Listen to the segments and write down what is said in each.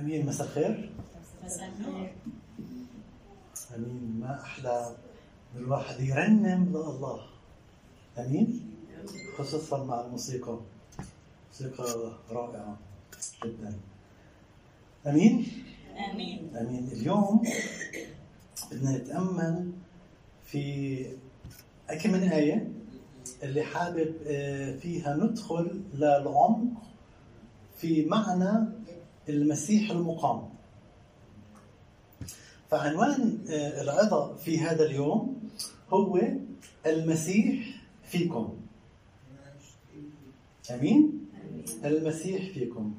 أمين مساء الخير. مساء النور. أمين ما أحلى من الواحد يرنم لله. أمين؟ خصوصا مع الموسيقى. موسيقى رائعة جدا. أمين؟ أمين. أمين اليوم بدنا نتأمل في كم من آية اللي حابب آه، فيها ندخل للعمق في معنى المسيح المقام. فعنوان آه، العظة في هذا اليوم هو المسيح فيكم. آمين؟ المسيح فيكم.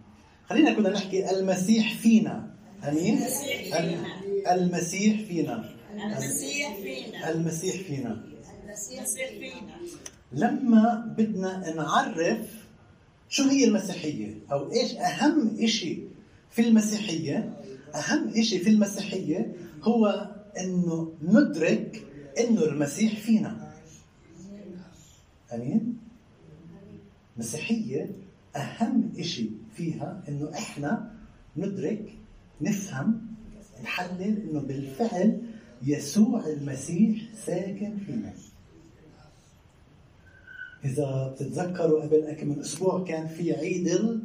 خلينا كنا نحكي المسيح فينا. آمين؟ الم- المسيح فينا. المسيح فينا. المسيح فينا. المسيح فينا. لما بدنا نعرف شو هي المسيحية أو إيش أهم إشي في المسيحية أهم إشي في المسيحية هو إنه ندرك إنه المسيح فينا أمين المسيحية أهم إشي فيها إنه إحنا ندرك نفهم نحلل إنه بالفعل يسوع المسيح ساكن فينا إذا بتتذكروا قبل كم من أسبوع كان في عيد.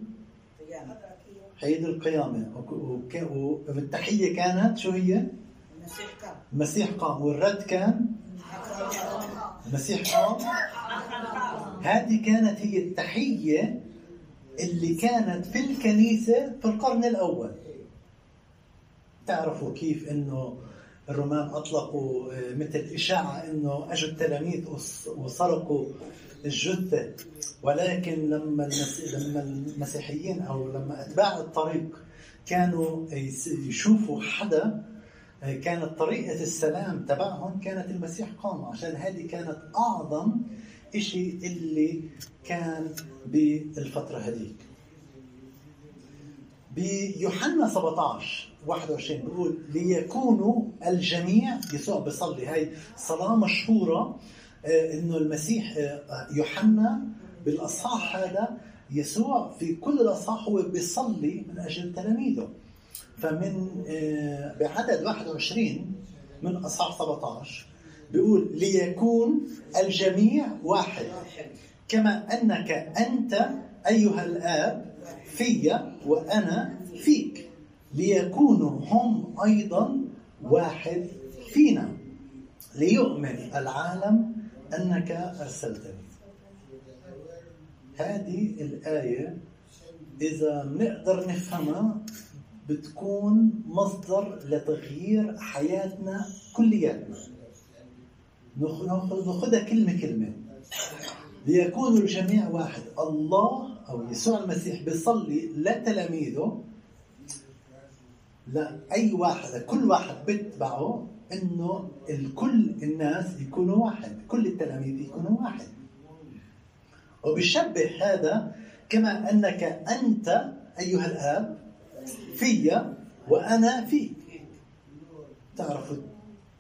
عيد القيامة. والتحية كانت شو هي؟ المسيح كان المسيح قام. والرد كان؟ المسيح قام. هذه كانت هي التحية اللي كانت في الكنيسة في القرن الأول. تعرفوا كيف إنه الرومان أطلقوا آه، مثل إشاعة إنه أجوا التلاميذ وس- وسرقوا الجثة ولكن لما. لما المسيحيين أو لما أتباع الطريق كانوا يشوفوا حدا كانت طريقة السلام تبعهم كانت المسيح قام عشان هذه كانت أعظم شيء اللي كان بالفترة هذيك بيوحنا 17 21 بيقول ليكونوا الجميع يسوع بيصلي هاي صلاة مشهورة إنه المسيح آه، يوحنا بالأصحاح هذا يسوع في كل الأصحاح هو بيصلي من أجل تلاميذه. فمن آه، بعدد 21 من أصحاح 17 بيقول ليكون الجميع واحد. كما أنك أنت أيها الآب في وأنا فيك. ليكونوا هم أيضا واحد فينا. ليؤمن العالم أنك أرسلتني. هذه الآية إذا بنقدر نفهمها بتكون مصدر لتغيير حياتنا كلياتنا. ناخذ ناخذها كلمة كلمة. ليكونوا الجميع واحد. الله أو يسوع المسيح بيصلي لتلاميذه لاي واحد كل واحد بيتبعه إنه الكل الناس يكونوا واحد كل التلاميذ يكونوا واحد. وبيشبه هذا كما أنك أنت أيها الآب في وأنا فيك تعرفوا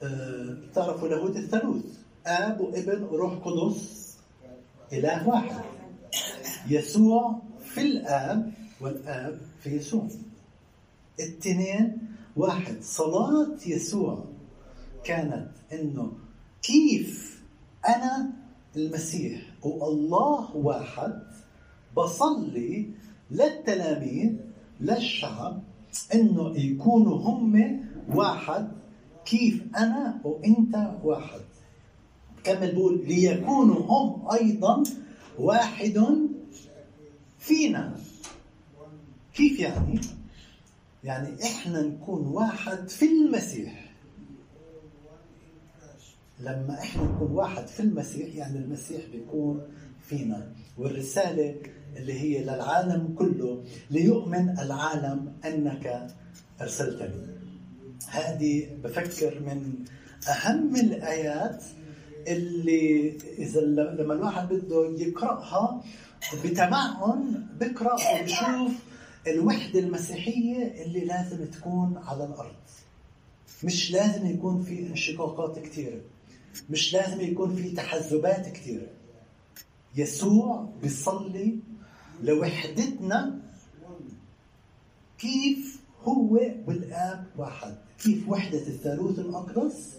آه، تعرفوا لاهوت الثالوث. آب وابن وروح قدس إله واحد. يسوع في الآب والآب في يسوع. الاثنين واحد صلاة يسوع. كانت إنه كيف أنا المسيح والله واحد بصلي للتلاميذ للشعب إنه يكونوا هم واحد كيف أنا وأنت واحد. كمل بقول ليكونوا هم أيضا واحد فينا. كيف يعني؟ يعني إحنا نكون واحد في المسيح. لما إحنا نكون واحد في المسيح يعني المسيح بيكون فينا. والرسالة اللي هي للعالم كله ليؤمن العالم أنك أرسلتني. هذه بفكر من أهم الآيات اللي إذا لما الواحد بده يقرأها بتمعن بقرأ وبشوف الوحدة المسيحية اللي لازم تكون على الأرض. مش لازم يكون في انشقاقات كثيرة مش لازم يكون في تحزبات كثيرة يسوع بيصلي لوحدتنا كيف هو والآب واحد. كيف وحدة الثالوث الأقدس؟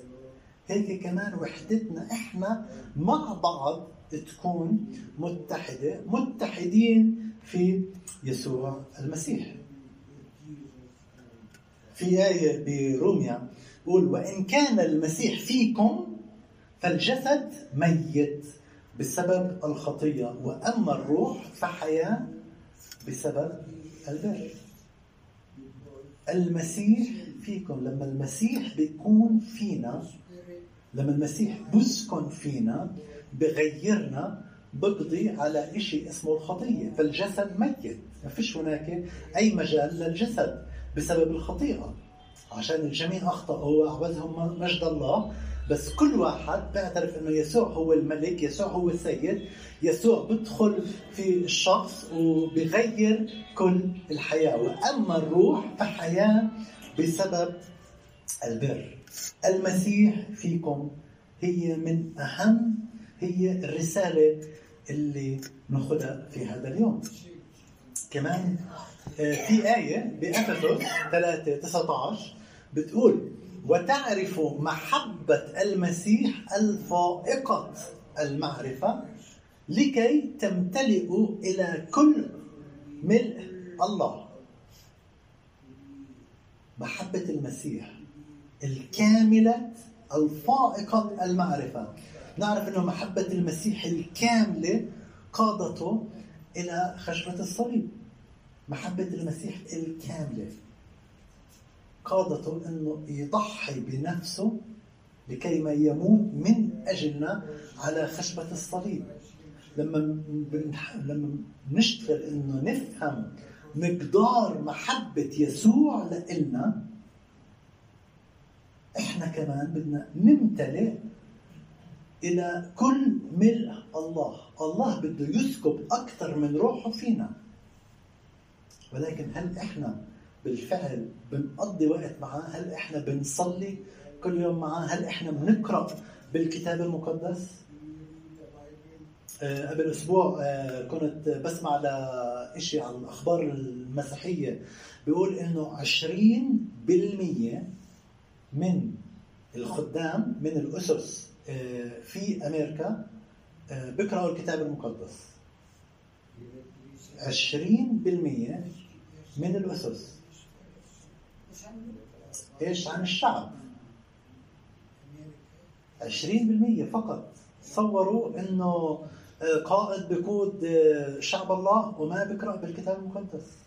هيك كمان وحدتنا إحنا مع بعض تكون متحدة متحدين في يسوع المسيح. في آية بروميا يقول وإن كان المسيح فيكم فالجسد ميت بسبب الخطية وأما الروح فحياة بسبب البر. المسيح فيكم لما المسيح بيكون فينا لما المسيح بسكن فينا بغيرنا بقضي على شيء اسمه الخطية. فالجسد ميت ما فيش هناك أي مجال للجسد بسبب الخطيئة. عشان الجميع أخطأوا وأعوزهم مجد الله. بس كل واحد بيعترف إنه يسوع هو الملك يسوع هو السيد. يسوع بدخل في الشخص وبغير كل الحياة. وأما الروح فحياة بسبب البر. المسيح فيكم هي من أهم هي الرسالة اللي ناخذها في هذا اليوم. كمان آه، في آية بأفسس 3 19 بتقول وتعرف محبة المسيح الفائقة المعرفة لكي تمتلئوا إلى كل ملء الله. محبة المسيح الكاملة الفائقة المعرفة. نعرف أنه محبة المسيح الكاملة قادته إلى خشبة الصليب. محبة المسيح الكاملة. قادته أنه يضحي بنفسه لكي ما يموت من أجلنا على خشبة الصليب. لما لما نشتغل أنه نفهم مقدار محبة يسوع لإلنا إحنا كمان بدنا نمتلئ إلى كل ملء الله. الله بده يسكب أكثر من روحه فينا. ولكن هل إحنا بالفعل بنقضي وقت معاه. هل إحنا بنصلي كل يوم معاه؟ هل إحنا بنقرأ بالكتاب المقدس؟ آه، قبل أسبوع آه، كنت بسمع لشيء عن الاخبار المسيحية. بيقول إنه 20% من الخدام من الأسس آه، في أمريكا بيقرأوا الكتاب المقدس. 20% من الأسس. إيش؟ عن الشعب. 20% فقط. تصوروا إنه قائد بيقود آه، شعب الله وما بيقرأ بالكتاب المقدس.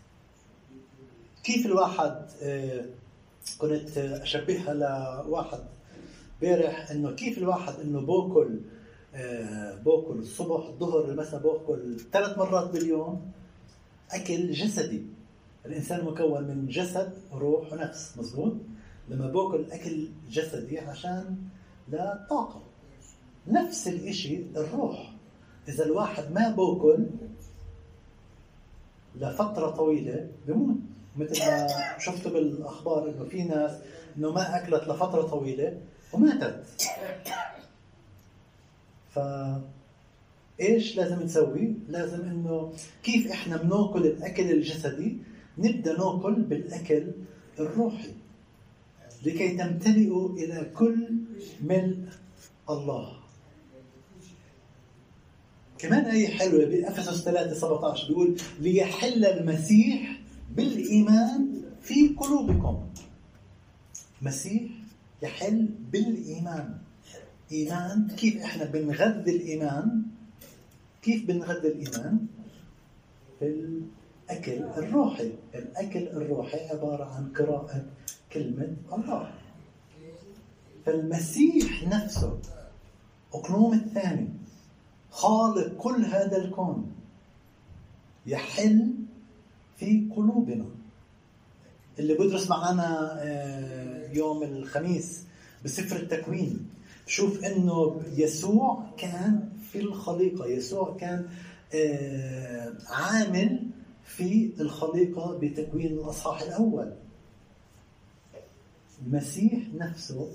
كيف الواحد آه، كنت اشبهها لواحد بارح إنه كيف الواحد إنه باكل آه، باكل الصبح الظهر المساء باكل ثلاث مرات باليوم؟ أكل جسدي. الإنسان مكون من جسد روح ونفس مزبوط لما بأكل أكل جسدي عشان لا طاقة. نفس الشيء الروح. إذا الواحد ما بأكل لفترة طويلة بموت. مثل ما شفتوا بالأخبار إنه في ناس إنه ما أكلت لفترة طويلة وماتت. ف إيش لازم نسوي؟ لازم إنه كيف إحنا بنأكل الأكل الجسدي؟ نبدأ نأكل بالأكل الروحي لكي تمتلئوا إلى كل ملء الله. كمان آية حلوة بأفسس 3 17 بيقول ليحل المسيح بالإيمان في قلوبكم. مسيح يحل بالإيمان. إيمان كيف إحنا بنغذي الإيمان؟ كيف بنغذي الإيمان؟ بالأكل الروحي. الأكل الروحي عبارة عن قراءة كلمة الله. فالمسيح نفسه أقنوم الثاني خالق كل هذا الكون يحل في قلوبنا. اللي بدرس معنا آه، يوم الخميس بسفر التكوين شوف إنه يسوع كان في الخليقة. يسوع كان آه، عامل في الخليقة بتكوين الأصحاح الأول. المسيح نفسه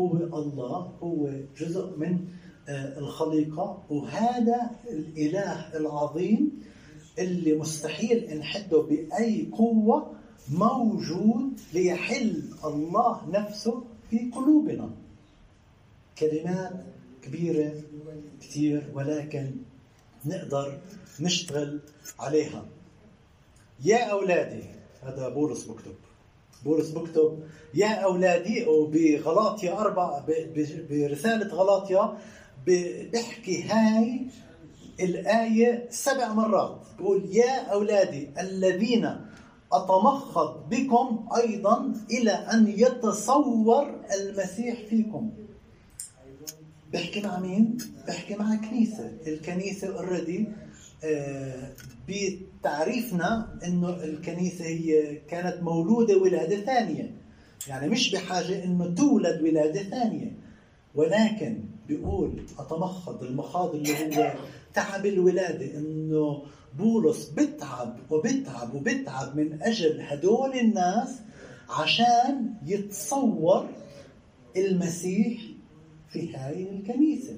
هو الله هو جزء من آه، الخليقة وهذا الإله العظيم اللي مستحيل نحده بأي قوة موجود ليحل الله نفسه في قلوبنا. كلمات كبيرة كثير ولكن نقدر نشتغل عليها. يا أولادي هذا بولس بكتب بولس بكتب يا أولادي وبغلاطيا أربع برسالة غلاطيا بيحكي هاي الآية سبع مرات. بقول يا أولادي الذين أتمخض بكم أيضا إلى أن يتصور المسيح فيكم. بحكي مع مين؟ بحكي مع كنيسة. الكنيسة اوريدي آه، بتعريفنا إنه الكنيسة هي كانت مولودة ولادة ثانية. يعني مش بحاجة إنه تولد ولادة ثانية. ولكن بيقول أتمخض المخاض اللي هو تعب الولادة إنه بولس بتعب وبتعب وبتعب من أجل هدول الناس عشان يتصور المسيح في هاي الكنيسة.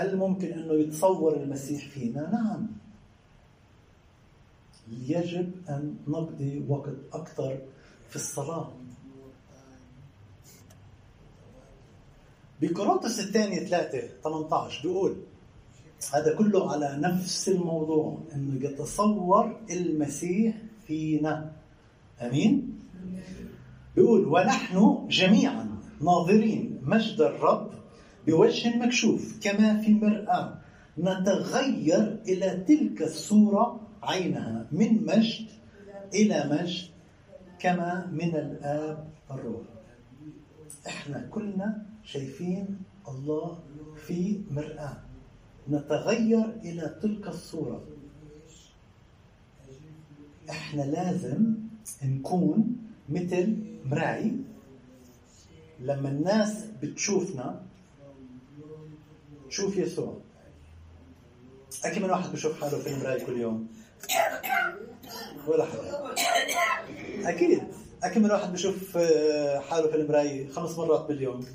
هل ممكن أنه يتصور المسيح فينا؟ نعم. يجب أن نقضي وقت أكثر في الصلاة. بكورنثوس الثانية 3 18 بيقول هذا كله على نفس الموضوع إنه يتصور المسيح فينا. آمين. بيقول ونحن جميعا ناظرين مجد الرب بوجه مكشوف كما في مرآة نتغير إلى تلك الصورة عينها من مجد إلى مجد كما من الآب الروح. إحنا كلنا شايفين الله في مرآة. نتغير إلى تلك الصورة. إحنا لازم نكون مثل مراعي. لما الناس بتشوفنا شوف يسوع. أكيد من واحد بشوف حاله في المراية كل يوم. ولا حدا أكيد. أكيد من واحد بشوف آه، حاله في المراية خمس مرات باليوم.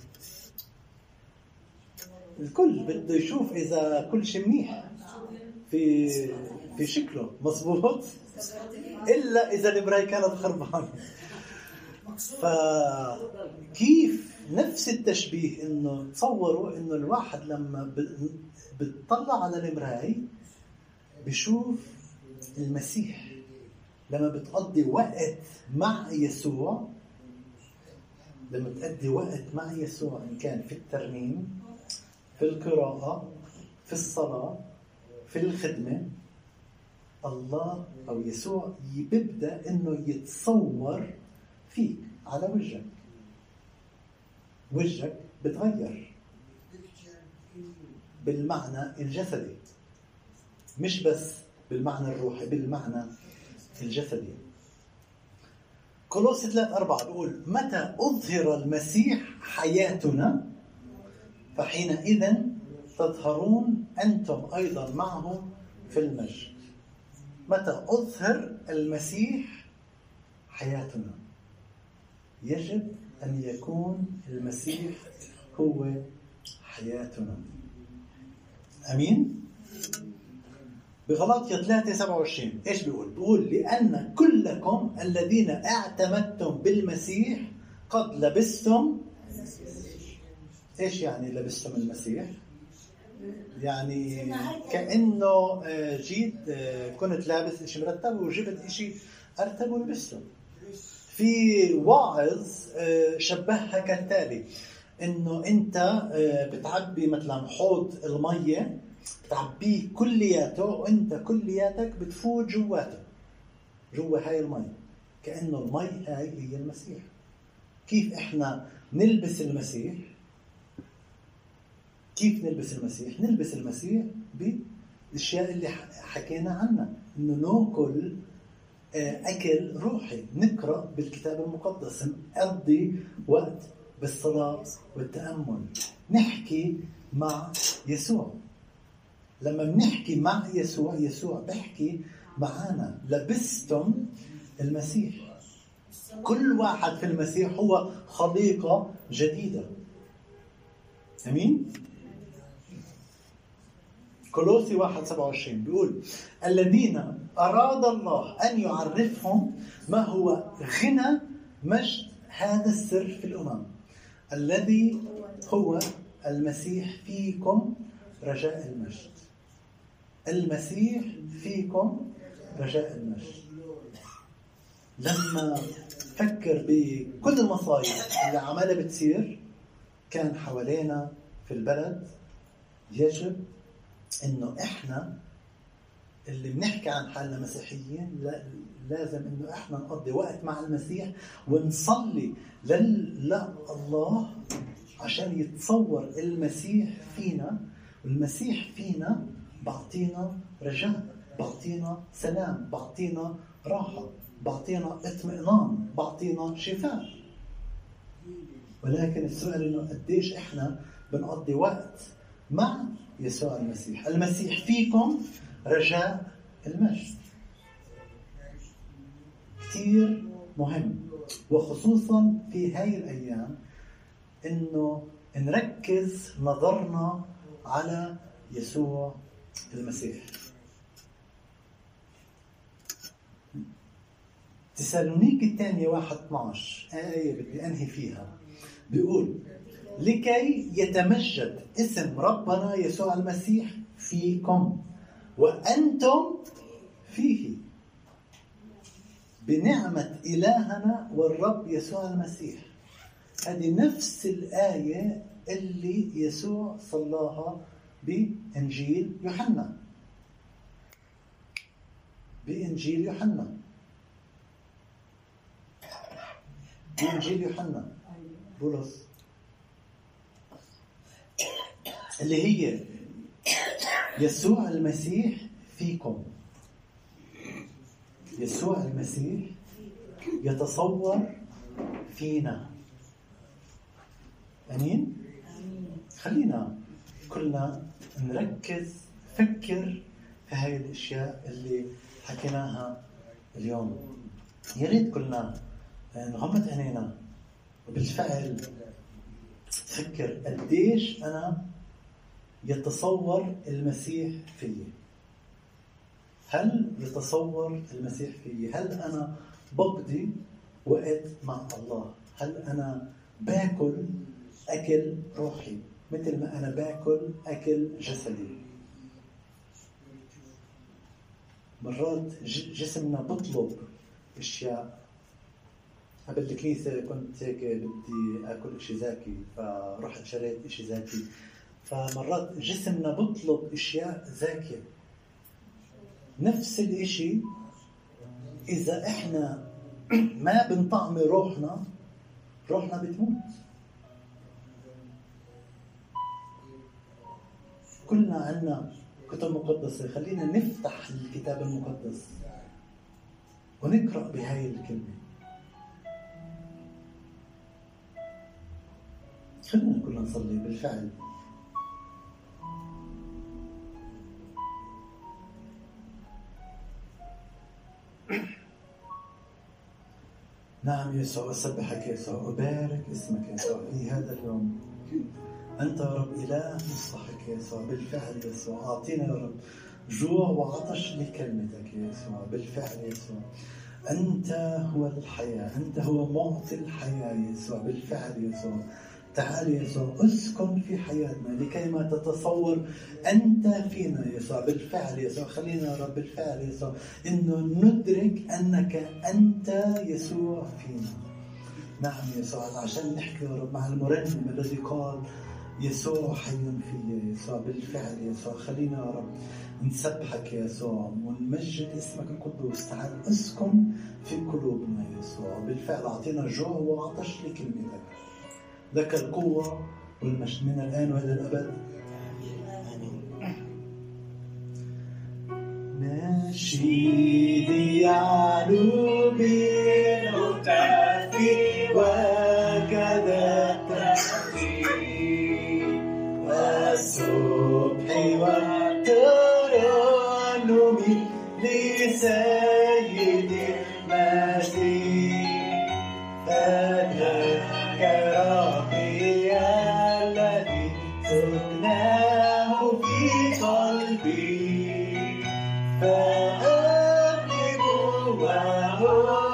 الكل بده يشوف إذا كل شيء منيح في في شكله. مضبوط إلا إذا المراية كانت خربانة. فكيف نفس التشبيه إنه تصوروا إنه الواحد لما بتطلع على المراي بشوف المسيح. لما بتقضي وقت مع يسوع لما تقضي وقت مع يسوع إن كان في الترنيم في القراءة في الصلاة في الخدمة الله أو يسوع بيبدا إنه يتصور فيك على وجهك. وجهك بتغير. بالمعنى الجسدي. مش بس بالمعنى الروحي بالمعنى الجسدي. كولوس 3 4 بيقول متى أظهر المسيح حياتنا؟ فحينئذ تظهرون أنتم أيضا معه في المجد. متى أظهر المسيح حياتنا؟ يجب أن يكون المسيح هو حياتنا أمين؟ بغلاطيا 3 27 إيش بيقول؟ بيقول لأن كلكم الذين اعتمدتم بالمسيح قد لبستم إيش يعني لبستم المسيح؟ يعني كأنه آه، جيت آه، كنت لابس شيء مرتب وجبت شيء أرتب ولبسته في واعظ آه، شبهها كالتالي. إنه أنت آه، بتعبي مثلا حوض المية بتعبيه كلياته وأنت كلياتك بتفوت جواته جوا هاي المي كأنه المي هاي هي المسيح. كيف إحنا نلبس المسيح؟ كيف نلبس المسيح؟ نلبس المسيح بالاشياء اللي حكينا عنها. إنه نأكل أكل روحي. نقرأ بالكتاب المقدس. نقضي وقت بالصلاة والتأمل. نحكي مع يسوع. لما بنحكي مع يسوع يسوع بحكي معنا لبستم المسيح. كل واحد في المسيح هو خليقة جديدة. أمين؟ كولوسي 1 27 بيقول الذين أراد الله أن يعرفهم ما هو غنى مجد هذا السر في الأمم؟ الذي هو المسيح فيكم رجاء المجد. المسيح فيكم رجاء المجد. لما فكر بكل المصايب اللي عمالها بتصير كان حوالينا في البلد يجب إنه إحنا اللي بنحكي عن حالنا مسيحيين لا لازم إنه إحنا نقضي وقت مع المسيح ونصلي لله عشان يتصور المسيح فينا. والمسيح فينا بعطينا رجاء بعطينا سلام بعطينا راحة بعطينا اطمئنان بعطينا شفاء. ولكن السؤال إنه قديش إحنا بنقضي وقت مع يسوع المسيح. المسيح فيكم رجاء المجد. كثير مهم وخصوصا في هاي الأيام إنه نركز نظرنا على يسوع المسيح. تسالونيك الثانية واحد 12 آية بدي أنهي فيها. بيقول لكي يتمجد اسم ربنا يسوع المسيح فيكم. وأنتم فيه. بنعمة إلهنا والرب يسوع المسيح. هذه نفس الآية اللي يسوع صلاها بإنجيل يوحنا. بإنجيل يوحنا. بإنجيل يوحنا. بولس. اللي هي يسوع المسيح فيكم. يسوع المسيح يتصور فينا. آمين؟ خلينا كلنا نركز فكر في هاي الأشياء اللي حكيناها اليوم. يا ريت كلنا نغمض عينينا. وبالفعل تفكر قديش أنا يتصور المسيح فيي. هل يتصور المسيح فيي؟ هل أنا بقضي وقت مع الله؟ هل أنا باكل أكل روحي مثل ما أنا باكل أكل جسدي؟ مرات جسمنا بطلب أشياء. قبل الكنيسة كنت هيك بدي آكل إشي زاكي فرحت شريت إشي زاكي. فمرات جسمنا بطلب أشياء زاكية. نفس الإشي إذا إحنا ما بنطعم روحنا روحنا بتموت. كلنا عنا كتب مقدسة. خلينا نفتح الكتاب المقدس ونقرأ بهاي الكلمة. خلينا كلنا نصلي بالفعل. نعم يسوع أسبحك يسوع أبارك اسمك يسوع في هذا اليوم. أنت يا رب إله مصلحك يسوع بالفعل يسوع. أعطينا يا رب جوع وعطش لكلمتك يا يسوع بالفعل يسوع. أنت هو الحياة أنت هو معطي الحياة يسوع بالفعل يسوع. تعال يسوع اسكن في حياتنا لكي ما تتصور. أنت فينا يسوع بالفعل يسوع خلينا يا رب بالفعل يسوع إنه ندرك أنك أنت يسوع فينا. نعم يسوع عشان نحكي يا رب مع المرنم الذي قال يسوع حي في يسوع بالفعل يسوع خلينا يا رب نسبحك يا يسوع ونمجد اسمك القدوس. تعال اسكن في قلوبنا يا يسوع بالفعل أعطينا جوع وعطش لكلمتك. لك القوة والمجد من الآن وإلى الأبد. نشيدي يعلو بالهتاف Wow.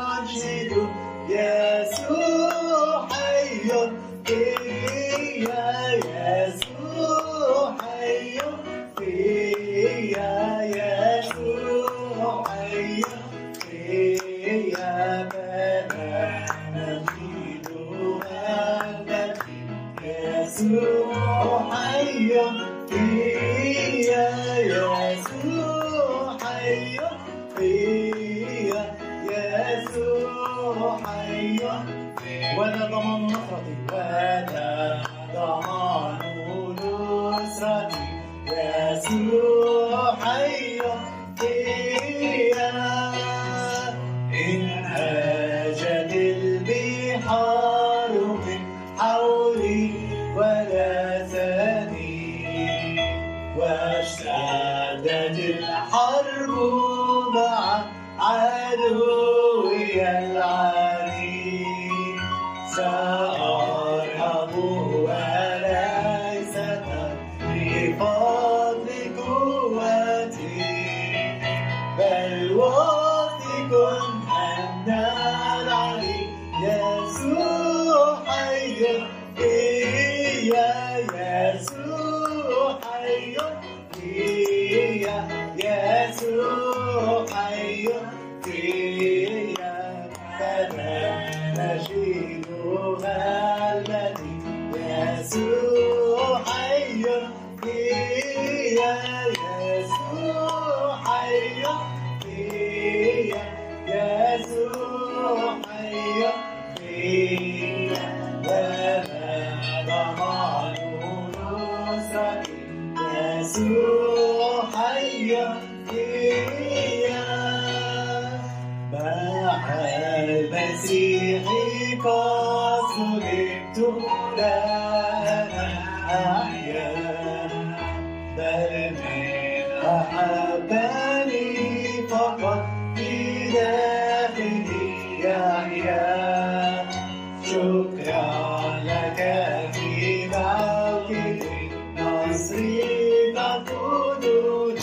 你那孤独的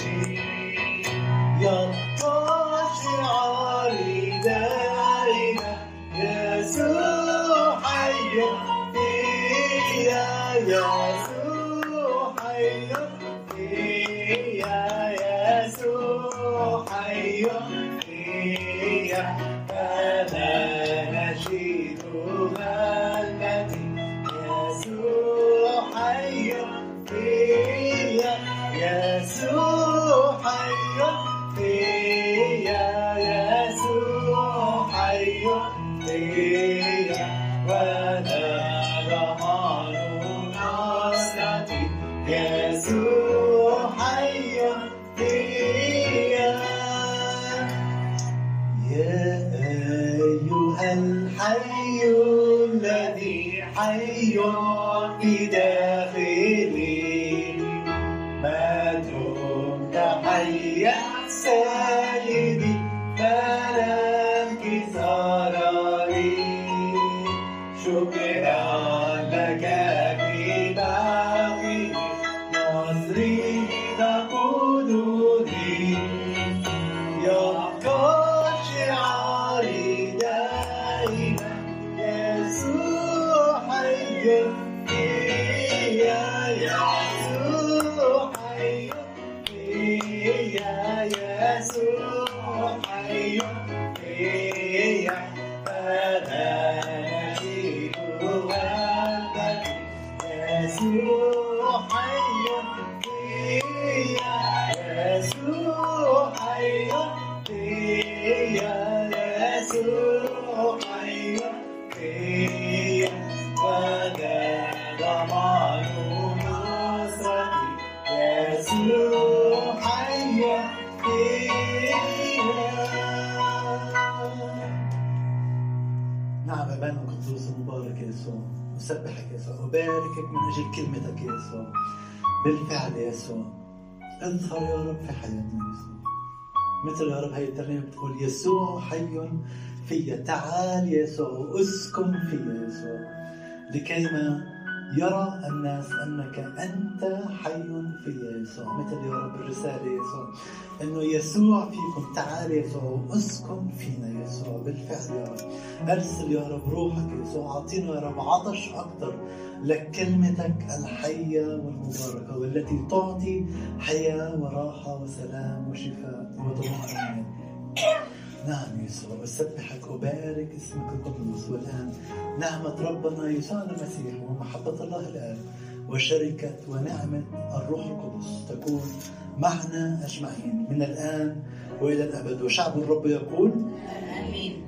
الذي حي بداخلي حي من أجل كلمتك يا يسوع. بالفعل يا يسوع اظهر يا رب في حياتنا يا يسوع. مثل يا رب هي الترنيمة بتقول يسوع حي فيا. تعال يا يسوع وأسكن فيا يا يسوع لكيما يرى الناس أنك أنت حي يا يسوع. مثل يا رب الرسالة يا يسوع. إنه يسوع فيكم. تعال يسوع واسكن فينا يسوع. بالفعل يا رب. أرسل يا رب روحك يسوع. أعطينا يا رب عطش أكثر لكلمتك الحية والمباركة والتي تعطي حياة وراحة وسلام وشفاء. وطمانينه نعم يسوع أسبحك أبارك اسمك القدوس والآن نعمة ربنا يسوع المسيح ومحبة الله الآب وشركة ونعمة الروح القدس تكون معنا أجمعين من الآن وإلى الأبد. وشعب الرب يقول آمين.